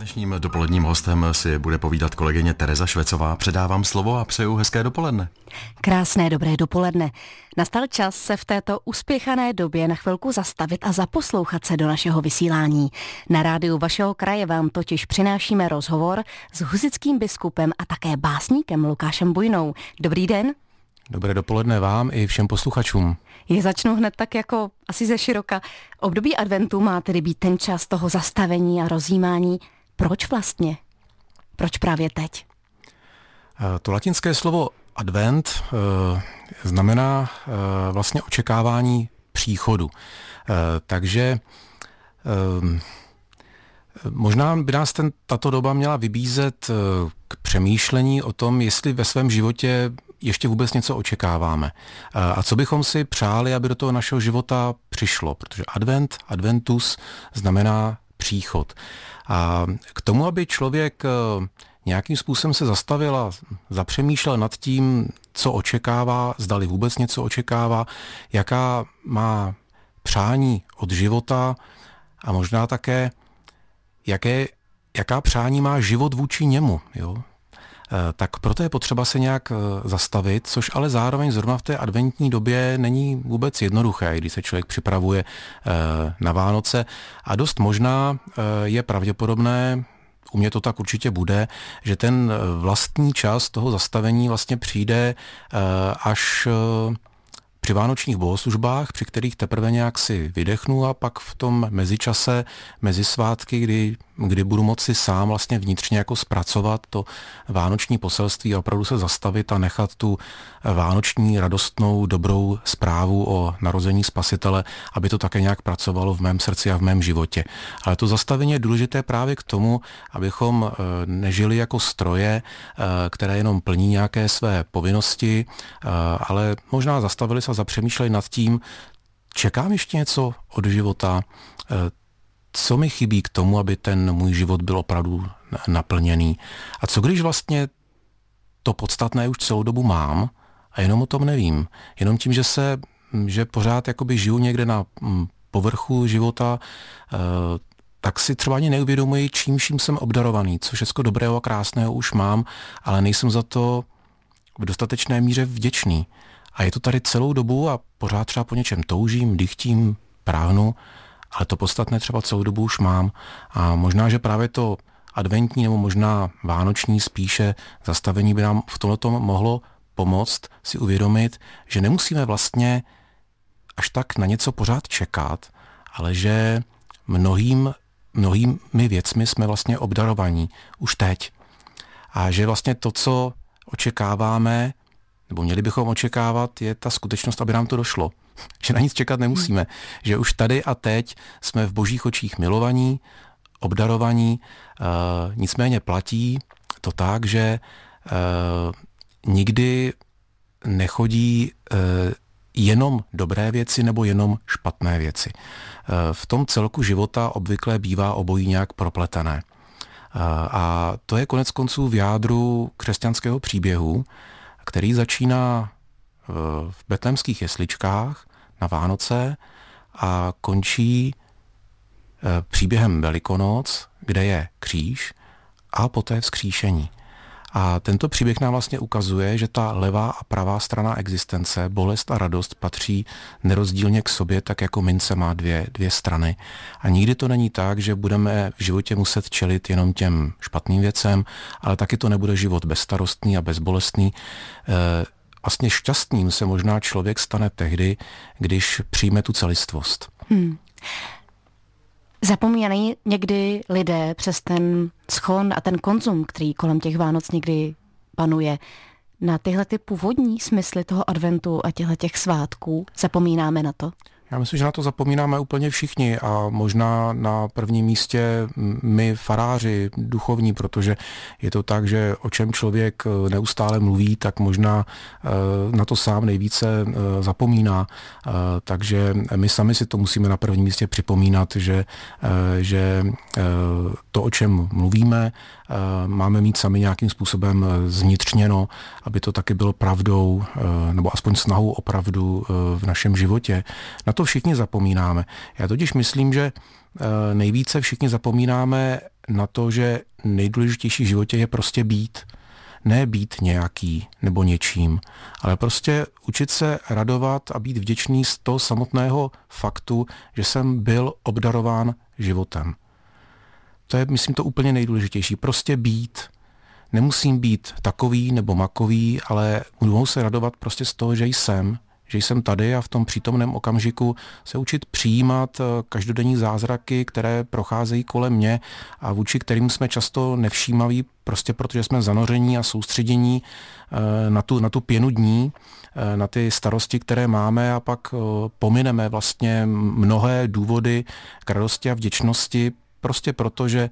Dnešním dopoledním hostem si bude povídat kolegyně Tereza Švecová. Předávám slovo a přeju hezké dopoledne. Krásné dobré dopoledne. Nastal čas se v této uspěchané době na chvilku zastavit a zaposlouchat se do našeho vysílání. Na rádiu vašeho kraje vám totiž přinášíme rozhovor s huzickým biskupem a také básníkem Lukášem Bujnou. Dobrý den. Dobré dopoledne vám i všem posluchačům. Je začnu hned tak jako asi ze široka. Období adventu má tedy být ten čas toho zastavení a rozjímání. Proč vlastně? Proč právě teď? Eh, to latinské slovo advent eh, znamená eh, vlastně očekávání příchodu. Takže Možná by nás ten, tato doba měla vybízet k přemýšlení o tom, jestli ve svém životě ještě vůbec něco očekáváme. A co bychom si přáli, aby do toho našeho života přišlo, protože advent, adventus znamená příchod. A k tomu, aby člověk eh, nějakým způsobem se zastavil a zapřemýšlel nad tím, co očekává, zdali vůbec něco očekává, jaká má přání od života a možná také, jaké, jaká přání má život vůči němu. Jo? Eh, tak proto je potřeba se nějak eh, zastavit, což ale zároveň zrovna v té adventní době není vůbec jednoduché, když se člověk připravuje eh, na Vánoce. A dost možná je pravděpodobné, u mě to tak určitě bude, že ten vlastní čas toho zastavení vlastně přijde až při vánočních bohoslužbách, při kterých teprve nějak si vydechnu a pak v tom mezičase, mezi svátky, kdy kdy budu moci sám vlastně vnitřně jako zpracovat to vánoční poselství a opravdu se zastavit a nechat tu vánoční radostnou dobrou zprávu o narození spasitele, aby to také nějak pracovalo v mém srdci a v mém životě. Ale to zastavení je důležité právě k tomu, abychom eh, nežili jako stroje, eh, které jenom plní nějaké své povinnosti, eh, ale možná zastavili se a zapřemýšleli nad tím, čekám ještě něco od života, co mi chybí k tomu, aby ten můj život byl opravdu naplněný. A co když vlastně to podstatné už celou dobu mám a jenom o tom nevím. Jenom tím, že se, že pořád jakoby žiju někde na mm, povrchu života, eh, tak si třeba ani neuvědomuji, čím vším jsem obdarovaný, co všechno dobrého a krásného už mám, ale nejsem za to v dostatečné míře vděčný. A je to tady celou dobu a pořád třeba po něčem toužím, dychtím, práhnu ale to podstatné třeba celou dobu už mám a možná, že právě to adventní nebo možná vánoční spíše zastavení by nám v tomto mohlo pomoct si uvědomit, že nemusíme vlastně až tak na něco pořád čekat, ale že mnohým, mnohými věcmi jsme vlastně obdarovaní už teď. A že vlastně to, co očekáváme, nebo měli bychom očekávat, je ta skutečnost, aby nám to došlo. že na nic čekat nemusíme, hmm. že už tady a teď jsme v božích očích milovaní, obdarovaní, uh, nicméně platí to tak, že uh, nikdy nechodí uh, jenom dobré věci nebo jenom špatné věci. V tom celku života obvykle bývá obojí nějak propletené. A to je konec konců v jádru křesťanského příběhu, který začíná v betlemských jesličkách na Vánoce a končí eh, příběhem Velikonoc, kde je kříž a poté vzkříšení. A tento příběh nám vlastně ukazuje, že ta levá a pravá strana existence, bolest a radost, patří nerozdílně k sobě, tak jako mince má dvě, dvě strany. A nikdy to není tak, že budeme v životě muset čelit jenom těm špatným věcem, ale taky to nebude život bezstarostný a bezbolestný. E, vlastně šťastným se možná člověk stane tehdy, když přijme tu celistvost. Hmm. Zapomínají někdy lidé přes ten schon a ten konzum, který kolem těch Vánoc někdy panuje, na tyhle ty původní smysly toho adventu a těchto těch svátků? Zapomínáme na to? Já myslím, že na to zapomínáme úplně všichni a možná na prvním místě my faráři, duchovní, protože je to tak, že o čem člověk eh, neustále mluví, tak možná eh, na to sám nejvíce eh, zapomíná. Takže my sami si to musíme na prvním místě připomínat, že, že to, o čem mluvíme, máme mít sami nějakým způsobem zvnitřněno, aby to taky bylo pravdou, nebo aspoň snahou o pravdu v našem životě. Na to všichni zapomínáme. Já totiž myslím, že nejvíce všichni zapomínáme na to, že nejdůležitější v životě je prostě být. Ne být nějaký nebo něčím, ale prostě učit se radovat a být vděčný z toho samotného faktu, že jsem byl obdarován životem. To je, myslím, to úplně nejdůležitější. Prostě být. Nemusím být takový nebo makový, ale mohu se radovat prostě z toho, že jsem, že jsem tady a v tom přítomném okamžiku se učit přijímat eh, každodenní zázraky, které procházejí kolem mě a vůči kterým jsme často nevšímaví, prostě protože jsme zanoření a soustředění eh, na tu, na tu pěnu dní, eh, na ty starosti, které máme a pak pomineme vlastně mnohé důvody k radosti a vděčnosti, prostě proto, že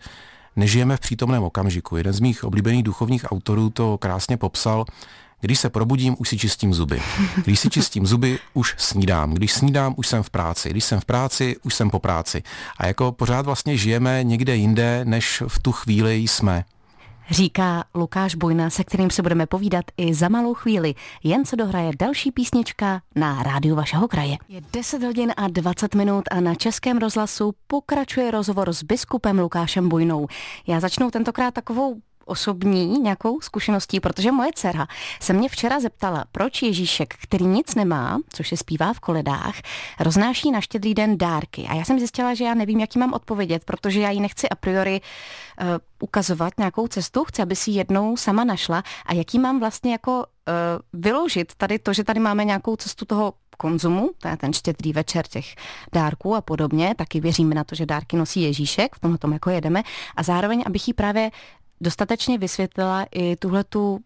nežijeme v přítomném okamžiku. Jeden z mých oblíbených duchovních autorů to krásně popsal, když se probudím, už si čistím zuby. Když si čistím zuby, už snídám. Když snídám, už jsem v práci. Když jsem v práci, už jsem po práci. A jako pořád vlastně žijeme někde jinde, než v tu chvíli jsme. Říká Lukáš Bojna, se kterým se budeme povídat i za malou chvíli. Jen se dohraje další písnička na rádiu vašeho kraje. Je 10 hodin a 20 minut a na Českém rozhlasu pokračuje rozhovor s biskupem Lukášem Bojnou. Já začnu tentokrát takovou osobní nějakou zkušeností, protože moje dcera se mě včera zeptala, proč Ježíšek, který nic nemá, což se zpívá v koledách, roznáší na štědrý den dárky. A já jsem zjistila, že já nevím, jaký mám odpovědět, protože já ji nechci a priori uh, ukazovat nějakou cestu, chci, aby si jednou sama našla. A jaký mám vlastně jako uh, vyložit tady to, že tady máme nějakou cestu toho konzumu, to je ten štědrý večer těch dárků a podobně, taky věříme na to, že dárky nosí Ježíšek, v tomhle tom jako jedeme, a zároveň, abych jí právě dostatečně vysvětlila i tuhletu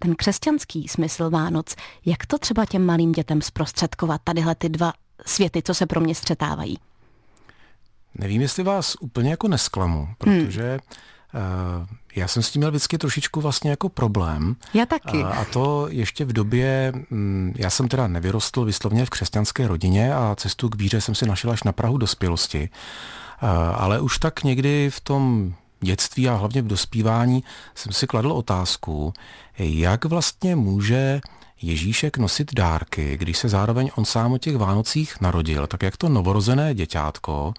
ten křesťanský smysl Vánoc. Jak to třeba těm malým dětem zprostředkovat, tadyhle ty dva světy, co se pro mě střetávají? Nevím, jestli vás úplně jako nesklamu, hmm. protože hmm. uh, já jsem s tím měl vždycky trošičku vlastně jako problém. Já taky. A, a to ještě v době, um, já jsem teda nevyrostl vyslovně v křesťanské rodině a cestu k víře jsem si našel až na Prahu dospělosti. Uh, ale už tak někdy v tom dětství a hlavně v dospívání jsem si kladl otázku, jak vlastně může Ježíšek nosit dárky, když se zároveň on sám o těch Vánocích narodil, tak jak to novorozené děťátko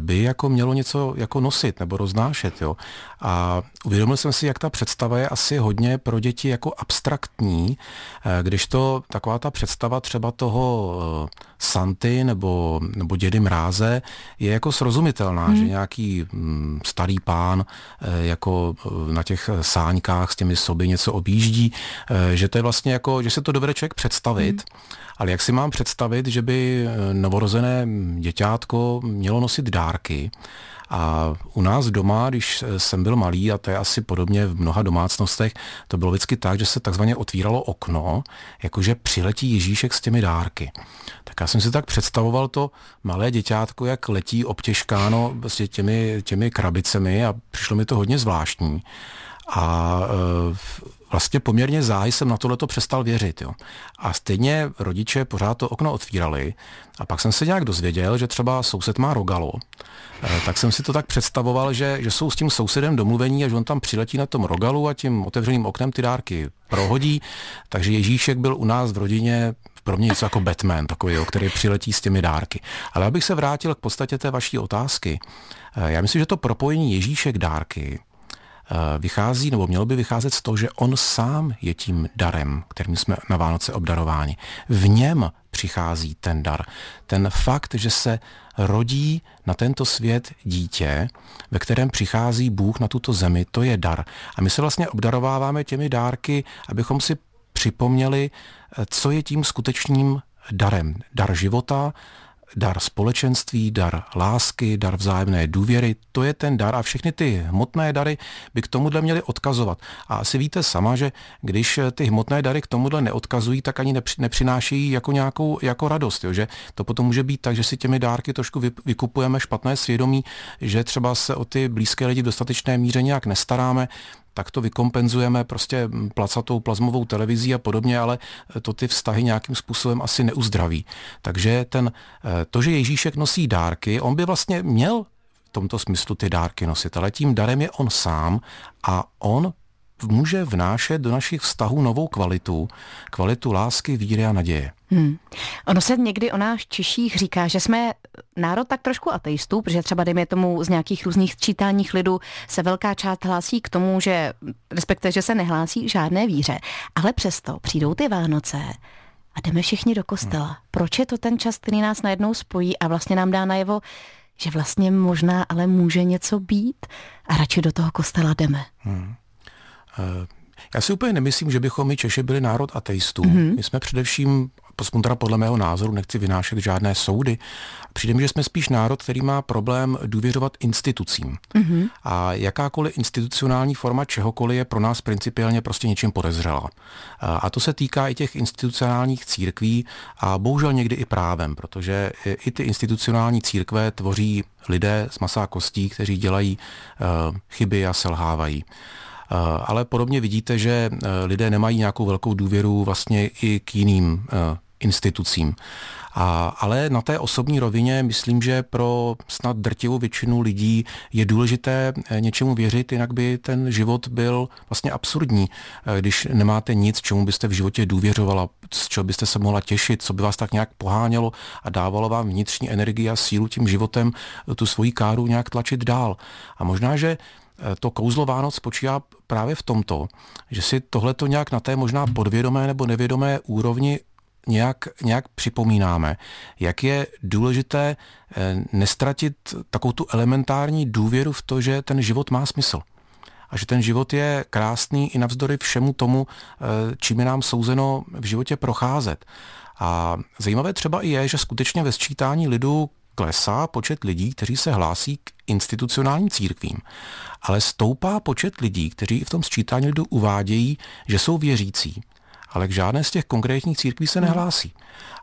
by jako mělo něco jako nosit nebo roznášet. Jo. A uvědomil jsem si, jak ta představa je asi hodně pro děti jako abstraktní, eh, když to taková ta představa třeba toho eh, Santy nebo, nebo dědy Mráze je jako srozumitelná, hmm. že nějaký mm, starý pán jako na těch sáňkách s těmi soby něco objíždí, že to je vlastně jako, že se to dovede člověk představit, hmm ale jak si mám představit, že by eh, novorozené děťátko mělo nosit dárky a u nás doma, když eh, jsem byl malý, a to je asi podobně v mnoha domácnostech, to bylo vždycky tak, že se takzvaně otvíralo okno, jakože přiletí Ježíšek s těmi dárky. Tak já jsem si tak představoval to malé děťátko, jak letí obtěžkáno vlastně těmi, těmi krabicemi a přišlo mi to hodně zvláštní. A e, vlastně poměrně záhy jsem na tohleto přestal věřit. Jo. A stejně rodiče pořád to okno otvírali a pak jsem se nějak dozvěděl, že třeba soused má rogalo. E, tak jsem si to tak představoval, že, že jsou s tím sousedem domluvení a že on tam přiletí na tom rogalu a tím otevřeným oknem ty dárky prohodí. Takže Ježíšek byl u nás v rodině pro mě něco jako Batman, takový, jo, který přiletí s těmi dárky. Ale abych se vrátil k podstatě té vaší otázky. E, já myslím, že to propojení Ježíšek dárky Eh, vychází, nebo mělo by vycházet z toho, že on sám je tím darem, kterým jsme na Vánoce obdarováni. V něm přichází ten dar. Ten fakt, že se rodí na tento svět dítě, ve kterém přichází Bůh na tuto zemi, to je dar. A my se vlastně obdarováváme těmi dárky, abychom si připomněli, eh, co je tím skutečným darem. Dar života, dar společenství, dar lásky, dar vzájemné důvěry, to je ten dar a všechny ty hmotné dary by k tomuhle měly odkazovat. A asi víte sama, že když ty hmotné dary k tomuhle neodkazují, tak ani nepřinášejí jako nějakou jako radost. Jo? Že to potom může být tak, že si těmi dárky trošku vykupujeme špatné svědomí, že třeba se o ty blízké lidi v dostatečné míře nějak nestaráme, tak to vykompenzujeme prostě placatou plazmovou televizí a podobně, ale to ty vztahy nějakým způsobem asi neuzdraví. Takže ten, eh, to, že Ježíšek nosí dárky, on by vlastně měl v tomto smyslu ty dárky nosit, ale tím darem je on sám a on může vnášet do našich vztahů novou kvalitu, kvalitu lásky, víry a naděje. Hmm. Ono se někdy o nás Češích říká, že jsme národ tak trošku ateistů, protože třeba dejme tomu z nějakých různých sčítáních lidu se velká část hlásí k tomu, že respektive, že se nehlásí žádné víře. Ale přesto přijdou ty Vánoce a jdeme všichni do kostela. Hmm. Proč je to ten čas, který nás najednou spojí a vlastně nám dá najevo, že vlastně možná ale může něco být a radši do toho kostela jdeme? Hmm. Uh... Já si úplně nemyslím, že bychom my Češi byli národ ateistů. Mm-hmm. My jsme především aspoň teda podle mého názoru, nechci vynášet žádné soudy, přijde mi, že jsme spíš národ, který má problém důvěřovat institucím. Mm-hmm. A jakákoliv institucionální forma čehokoliv je pro nás principiálně prostě něčím podezřelá. A to se týká i těch institucionálních církví a bohužel někdy i právem, protože i ty institucionální církve tvoří lidé z masa kostí, kteří dělají uh, chyby a selhávají. Uh, ale podobně vidíte, že uh, lidé nemají nějakou velkou důvěru vlastně i k jiným uh, institucím. A, ale na té osobní rovině myslím, že pro snad drtivou většinu lidí je důležité eh, něčemu věřit, jinak by ten život byl vlastně absurdní, eh, když nemáte nic, čemu byste v životě důvěřovala, z čeho byste se mohla těšit, co by vás tak nějak pohánělo a dávalo vám vnitřní energii a sílu tím životem eh, tu svoji káru nějak tlačit dál. A možná, že to kouzlo Vánoc spočívá právě v tomto, že si tohleto nějak na té možná podvědomé nebo nevědomé úrovni nějak, nějak připomínáme, jak je důležité eh, nestratit takovou tu elementární důvěru v to, že ten život má smysl. A že ten život je krásný i navzdory všemu tomu, eh, čím je nám souzeno v životě procházet. A zajímavé třeba i je, že skutečně ve sčítání lidu klesá počet lidí, kteří se hlásí k institucionálním církvím, ale stoupá počet lidí, kteří v tom sčítání lidu uvádějí, že jsou věřící, ale k žádné z těch konkrétních církví se hmm. nehlásí.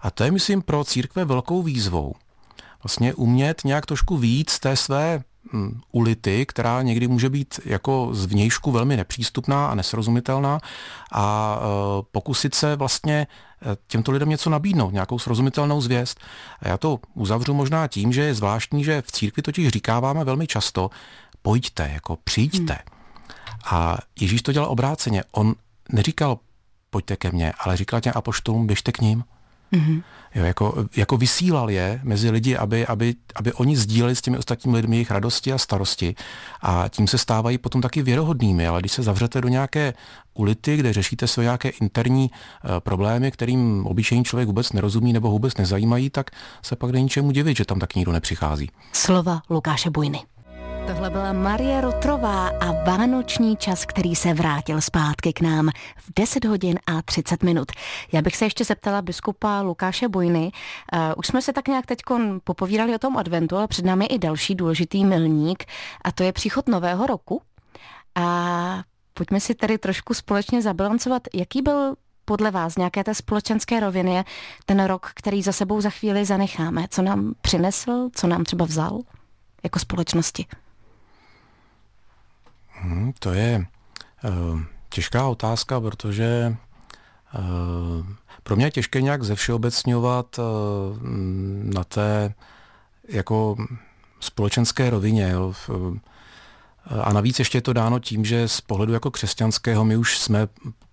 A to je, myslím, pro církve velkou výzvou. Vlastně umět nějak trošku víc té své ulity, která někdy může být jako z vnějšku velmi nepřístupná a nesrozumitelná a uh, pokusit se vlastně e, těmto lidem něco nabídnout, nějakou srozumitelnou zvěst. A já to uzavřu možná tím, že je zvláštní, že v církvi totiž říkáváme velmi často, pojďte, jako přijďte. Hmm. A Ježíš to dělal obráceně. On neříkal, pojďte ke mně, ale říkal těm apoštolům, běžte k ním. Mm-hmm. Jo, jako, jako vysílal je mezi lidi, aby, aby, aby oni sdíleli s těmi ostatními lidmi jejich radosti a starosti a tím se stávají potom taky věrohodnými, ale když se zavřete do nějaké ulity, kde řešíte své nějaké interní uh, problémy, kterým obyčejný člověk vůbec nerozumí nebo vůbec nezajímají, tak se pak není čemu divit, že tam tak nikdo nepřichází. Slova Lukáše Bujny. Tohle byla Marie Rotrová a vánoční čas, který se vrátil zpátky k nám v 10 hodin a 30 minut. Já bych se ještě zeptala biskupa Lukáše Bojny. Uh, už jsme se tak nějak teď popovídali o tom adventu, ale před námi je i další důležitý milník a to je příchod nového roku. A pojďme si tady trošku společně zabilancovat, jaký byl podle vás nějaké té společenské roviny ten rok, který za sebou za chvíli zanecháme? Co nám přinesl, co nám třeba vzal jako společnosti? Hmm, to je uh, těžká otázka, protože uh, pro mě je těžké nějak zevšeobecňovat uh, na té jako společenské rovině. Jo. A navíc ještě je to dáno tím, že z pohledu jako křesťanského my už jsme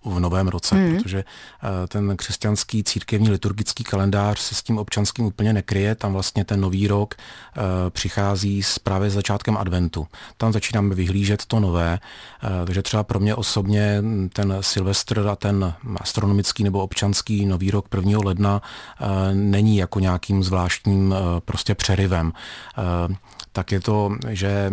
v novém roce, mm. protože eh, ten křesťanský církevní liturgický kalendář se s tím občanským úplně nekryje. Tam vlastně ten nový rok uh, přichází s právě začátkem adventu. Tam začínáme vyhlížet to nové, uh, takže třeba pro mě osobně ten Silvestr a ten astronomický nebo občanský nový rok 1. ledna není jako nějakým zvláštním prostě přerivem. Tak je to, že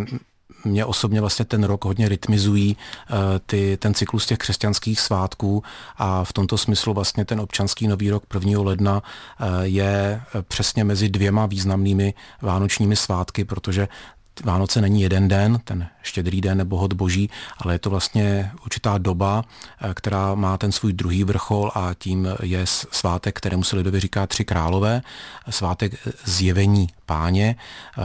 mě osobně vlastně ten rok hodně rytmizují uh, ty, ten cyklus těch křesťanských svátků a v tomto smyslu vlastně ten občanský nový rok 1. ledna uh, je přesně mezi dvěma významnými vánočními svátky, protože Vánoce není jeden den, ten štědrý den nebo hod boží, ale je to vlastně určitá doba, eh, která má ten svůj druhý vrchol a tím je svátek, kterému se lidově říká Tři králové, svátek zjevení páně, eh,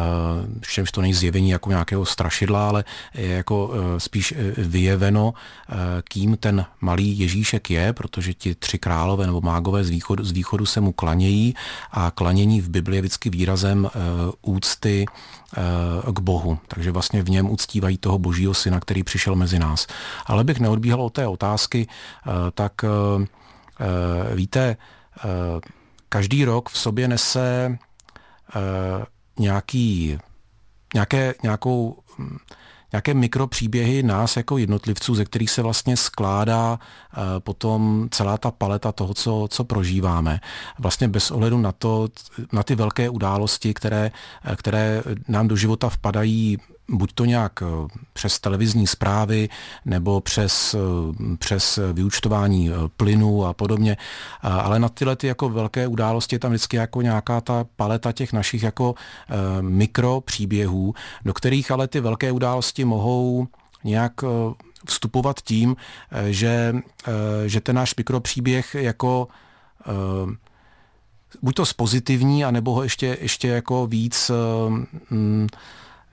všemž to není zjevení jako nějakého strašidla, ale je jako eh, spíš vyjeveno, kým ten malý Ježíšek je, protože ti tři králové nebo mágové z východu, z východu se mu klanějí a klanění v Bibli je vždycky výrazem úcty k Bohu, takže vlastně v něm uctívají toho božího syna, který přišel mezi nás. Ale bych neodbíhal od té otázky, tak víte, každý rok v sobě nese nějaký, nějaké, nějakou nějaké mikropříběhy nás jako jednotlivců, ze kterých se vlastně skládá uh, potom celá ta paleta toho, co, co prožíváme. Vlastně bez ohledu na to, na ty velké události, které, které nám do života vpadají buď to nějak eh, přes televizní zprávy nebo přes, eh, přes vyučtování eh, plynu a podobně, ale na tyhle ty jako velké události je tam vždycky jako nějaká ta paleta těch našich jako mikro příběhů, do kterých ale ty velké události mohou nějak vstupovat tím, že, že ten náš mikropříběh jako buď to z pozitivní, anebo ho ještě, ještě jako víc mm,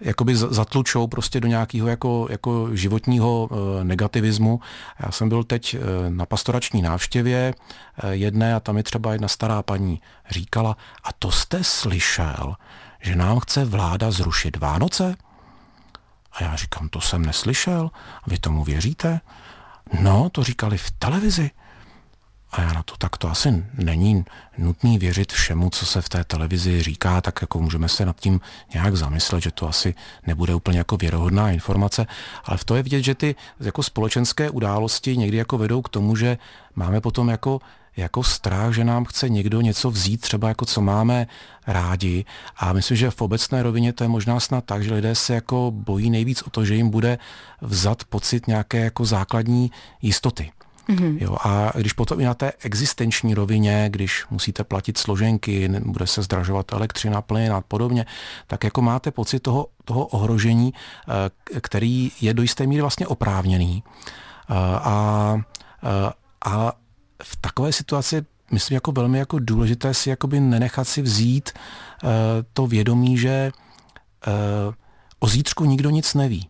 jakoby zatlučou prostě do nějakého jako, jako životního e, negativismu. Já jsem byl teď e, na pastorační návštěvě e, jedné a tam je třeba jedna stará paní říkala, a to jste slyšel, že nám chce vláda zrušit Vánoce? A já říkám, to jsem neslyšel. Vy tomu věříte? No, to říkali v televizi. A já na to, tak to asi není nutný věřit všemu, co se v té televizi říká, tak jako můžeme se nad tím nějak zamyslet, že to asi nebude úplně jako věrohodná informace, ale v to je vidět, že ty jako společenské události někdy jako vedou k tomu, že máme potom jako jako strach, že nám chce někdo něco vzít, třeba jako co máme rádi. A myslím, že v obecné rovině to je možná snad tak, že lidé se jako bojí nejvíc o to, že jim bude vzat pocit nějaké jako základní jistoty. Mm-hmm. Jo, a když potom i na té existenční rovině, když musíte platit složenky, bude se zdražovat elektřina, plyn a podobně, tak jako máte pocit toho, toho ohrožení, eh, který je do jisté míry vlastně oprávněný. Eh, a, eh, a v takové situaci myslím jako velmi jako důležité si jakoby nenechat si vzít to vědomí, že o zítřku nikdo nic neví.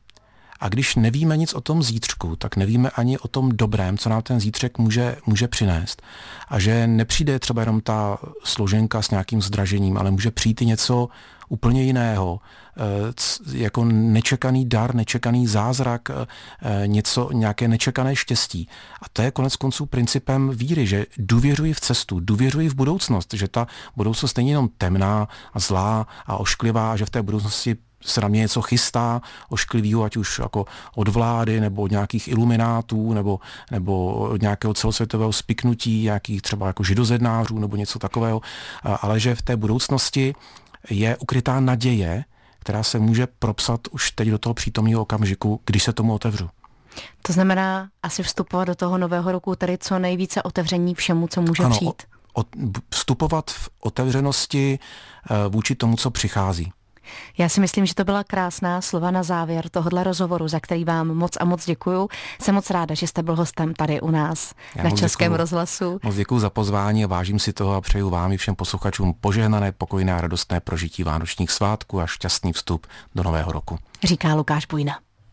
A když nevíme nic o tom zítřku, tak nevíme ani o tom dobrém, co nám ten zítřek může, může přinést. A že nepřijde třeba jenom ta složenka s nějakým zdražením, ale může přijít i něco úplně jiného, eh, jako nečekaný dar, nečekaný zázrak, eh, něco, nějaké nečekané štěstí. A to je konec konců principem víry, že důvěřuji v cestu, důvěřuji v budoucnost, že ta budoucnost není jenom temná a zlá a ošklivá, že v té budoucnosti se na mě něco chystá ošklivýho, ať už jako od vlády, nebo od nějakých iluminátů, nebo, nebo od nějakého celosvětového spiknutí, nějakých třeba jako židozednářů, nebo něco takového, ale že v té budoucnosti je ukrytá naděje, která se může propsat už teď do toho přítomného okamžiku, když se tomu otevřu. To znamená asi vstupovat do toho nového roku tady co nejvíce otevření všemu, co může ano, přijít. O, o, vstupovat v otevřenosti uh, vůči tomu, co přichází. Já si myslím, že to byla krásná slova na závěr tohohle rozhovoru, za který vám moc a moc děkuju. Jsem moc ráda, že jste byl hostem tady u nás Já na Českém děkuju, rozhlasu. Moc děkuji za pozvání a vážím si toho a přeju vám i všem posluchačům požehnané, pokojné a radostné prožití vánočních svátků a šťastný vstup do nového roku. Říká Lukáš Bujna.